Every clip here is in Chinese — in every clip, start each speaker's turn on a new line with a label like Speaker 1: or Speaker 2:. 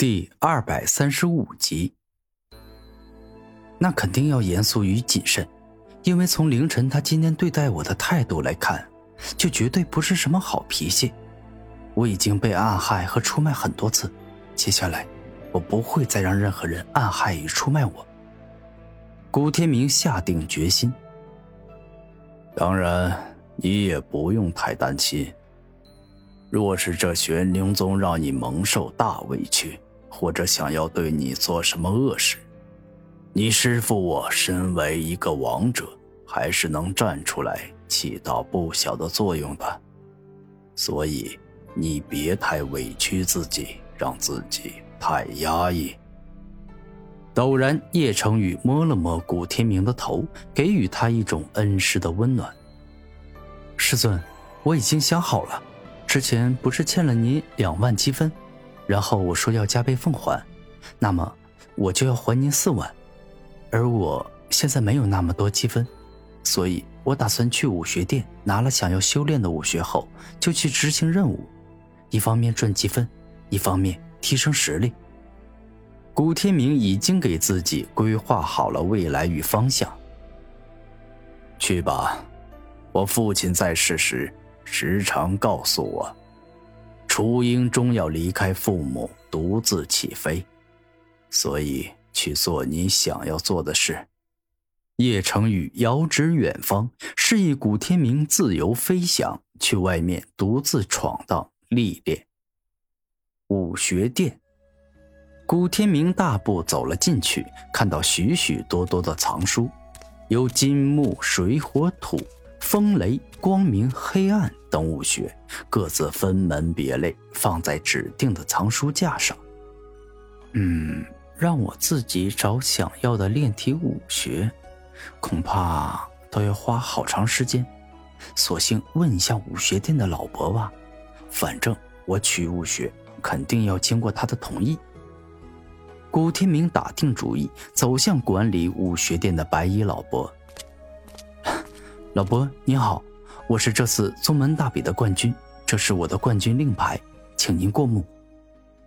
Speaker 1: 第二百三十五集，那肯定要严肃与谨慎，因为从凌晨他今天对待我的态度来看，就绝对不是什么好脾气。我已经被暗害和出卖很多次，接下来我不会再让任何人暗害与出卖我。古天明下定决心。
Speaker 2: 当然，你也不用太担心。若是这玄灵宗让你蒙受大委屈，或者想要对你做什么恶事，你师父我身为一个王者，还是能站出来起到不小的作用的。所以你别太委屈自己，让自己太压抑。
Speaker 1: 陡然，叶成宇摸了摸古天明的头，给予他一种恩师的温暖。师尊，我已经想好了，之前不是欠了您两万积分。然后我说要加倍奉还，那么我就要还您四万，而我现在没有那么多积分，所以我打算去武学殿拿了想要修炼的武学后，就去执行任务，一方面赚积分，一方面提升实力。古天明已经给自己规划好了未来与方向。
Speaker 2: 去吧，我父亲在世时时常告诉我。雏鹰终要离开父母，独自起飞，所以去做你想要做的事。
Speaker 1: 叶成宇遥指远方，示意古天明自由飞翔，去外面独自闯荡历练。武学殿，古天明大步走了进去，看到许许多多的藏书，有金木水火土。风雷、光明、黑暗等武学，各自分门别类，放在指定的藏书架上。嗯，让我自己找想要的炼体武学，恐怕都要花好长时间。索性问一下武学殿的老伯吧，反正我取武学肯定要经过他的同意。古天明打定主意，走向管理武学殿的白衣老伯。老伯您好，我是这次宗门大比的冠军，这是我的冠军令牌，请您过目。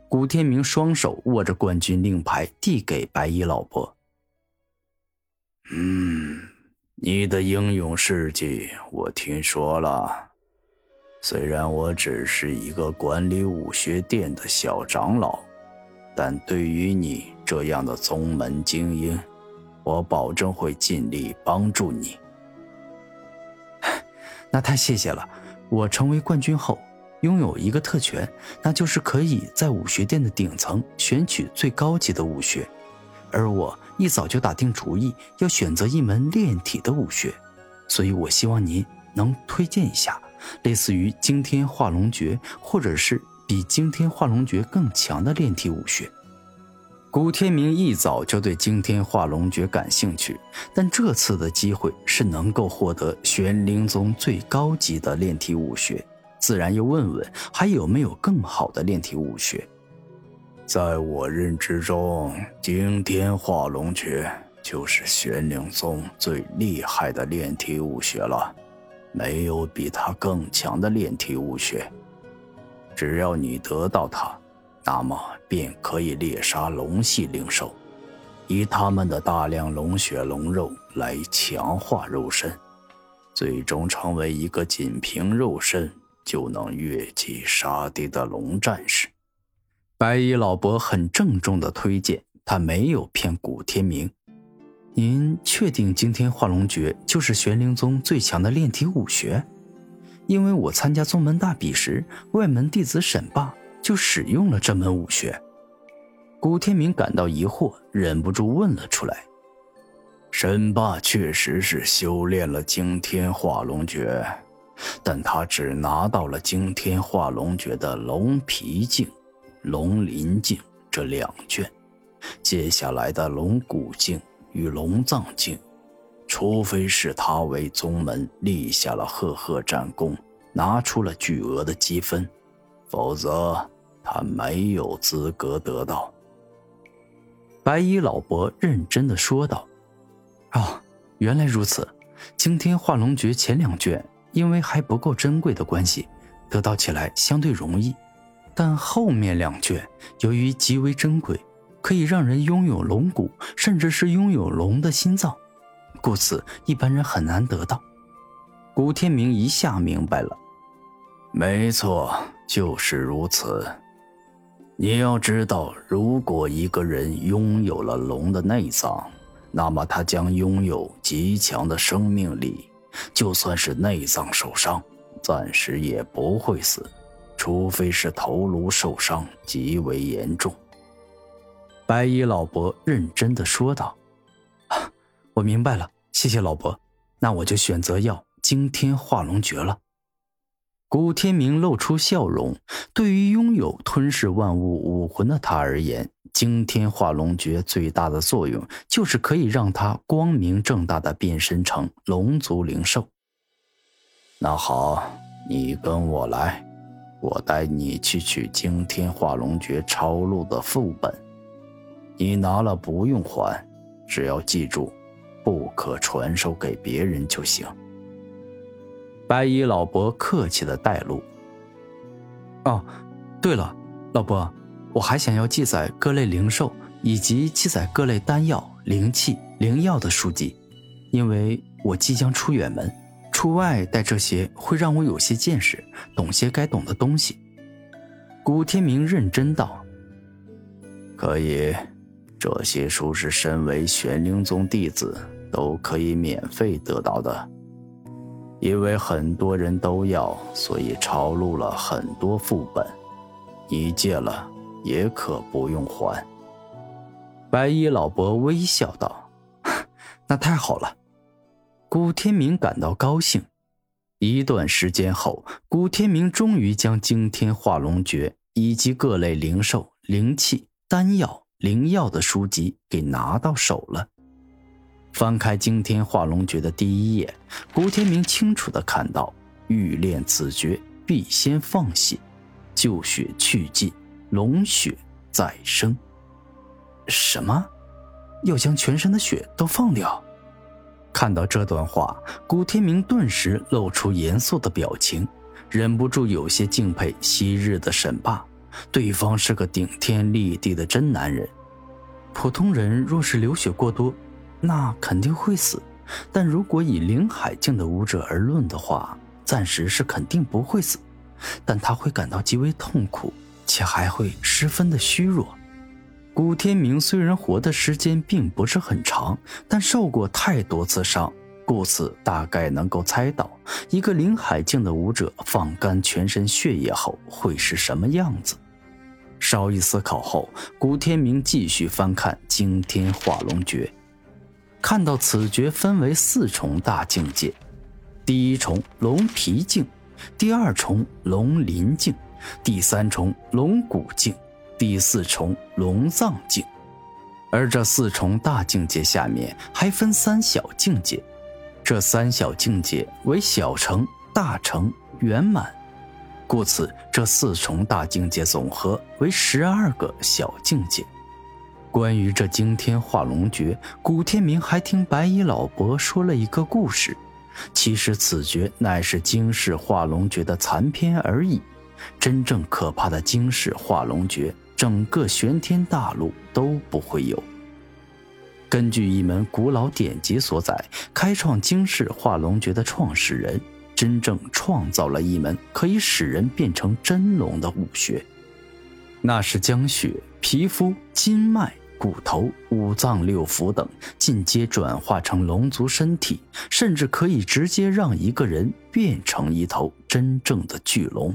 Speaker 1: 古天明双手握着冠军令牌，递给白衣老伯。
Speaker 2: 嗯，你的英勇事迹我听说了，虽然我只是一个管理武学殿的小长老，但对于你这样的宗门精英，我保证会尽力帮助你。
Speaker 1: 那太谢谢了！我成为冠军后，拥有一个特权，那就是可以在武学殿的顶层选取最高级的武学。而我一早就打定主意要选择一门炼体的武学，所以我希望您能推荐一下，类似于惊天化龙诀，或者是比惊天化龙诀更强的炼体武学。古天明一早就对惊天化龙诀感兴趣，但这次的机会是能够获得玄灵宗最高级的炼体武学，自然要问问还有没有更好的炼体武学。
Speaker 2: 在我认知中，惊天化龙诀就是玄灵宗最厉害的炼体武学了，没有比它更强的炼体武学。只要你得到它。那么便可以猎杀龙系灵兽，以他们的大量龙血龙肉来强化肉身，最终成为一个仅凭肉身就能越级杀敌的龙战士。
Speaker 1: 白衣老伯很郑重的推荐，他没有骗古天明。您确定惊天化龙诀就是玄灵宗最强的炼体武学？因为我参加宗门大比时，外门弟子沈霸。就使用了这门武学，古天明感到疑惑，忍不住问了出来。
Speaker 2: 沈霸确实是修炼了惊天化龙诀，但他只拿到了惊天化龙诀的龙皮境、龙鳞境这两卷，接下来的龙骨境与龙藏境，除非是他为宗门立下了赫赫战功，拿出了巨额的积分，否则。他没有资格得到。
Speaker 1: 白衣老伯认真的说道：“哦，原来如此。惊天化龙诀前两卷因为还不够珍贵的关系，得到起来相对容易。但后面两卷由于极为珍贵，可以让人拥有龙骨，甚至是拥有龙的心脏，故此一般人很难得到。古天明一下明白了，
Speaker 2: 没错，就是如此。你要知道，如果一个人拥有了龙的内脏，那么他将拥有极强的生命力，就算是内脏受伤，暂时也不会死。除非是头颅受伤极为严重，
Speaker 1: 白衣老伯认真的说道：“啊我明白了，谢谢老伯，那我就选择要惊天化龙诀了。”古天明露出笑容，对于拥有吞噬万物武魂的他而言，惊天化龙诀最大的作用就是可以让他光明正大的变身成龙族灵兽。
Speaker 2: 那好，你跟我来。我带你去取惊天化龙诀抄录的副本，你拿了不用还，只要记住，不可传授给别人就行。
Speaker 1: 白衣老伯客气的带路。哦，对了，老伯，我还想要记载各类灵兽以及记载各类丹药、灵气、灵药的书籍，因为我即将出远门。出外带这些会让我有些见识，懂些该懂的东西。古天明认真道：“
Speaker 2: 可以，这些书是身为玄灵宗弟子都可以免费得到的。因为很多人都要，所以抄录了很多副本。你借了也可不用还。”
Speaker 1: 白衣老伯微笑道：“那太好了。”古天明感到高兴。一段时间后，古天明终于将惊天化龙诀以及各类灵兽、灵器、丹药、灵药的书籍给拿到手了。翻开惊天化龙诀的第一页，古天明清楚的看到：欲练此诀，必先放血，旧血去尽，龙血再生。什么？要将全身的血都放掉？看到这段话，古天明顿时露出严肃的表情，忍不住有些敬佩昔日的沈霸。对方是个顶天立地的真男人。普通人若是流血过多，那肯定会死；但如果以灵海境的武者而论的话，暂时是肯定不会死，但他会感到极为痛苦，且还会十分的虚弱。古天明虽然活的时间并不是很长，但受过太多次伤，故此大概能够猜到一个灵海境的武者放干全身血液后会是什么样子。稍一思考后，古天明继续翻看《惊天化龙诀》，看到此诀分为四重大境界：第一重龙皮境，第二重龙鳞境，第三重龙骨境。第四重龙藏境，而这四重大境界下面还分三小境界，这三小境界为小成、大成、圆满，故此这四重大境界总和为十二个小境界。关于这惊天化龙诀，古天明还听白衣老伯说了一个故事，其实此诀乃是惊世化龙诀的残篇而已，真正可怕的惊世化龙诀。整个玄天大陆都不会有。根据一门古老典籍所载，开创惊世化龙诀的创始人，真正创造了一门可以使人变成真龙的武学。那是将血、皮肤、筋脉、骨头、五脏六腑等进阶转化成龙族身体，甚至可以直接让一个人变成一头真正的巨龙。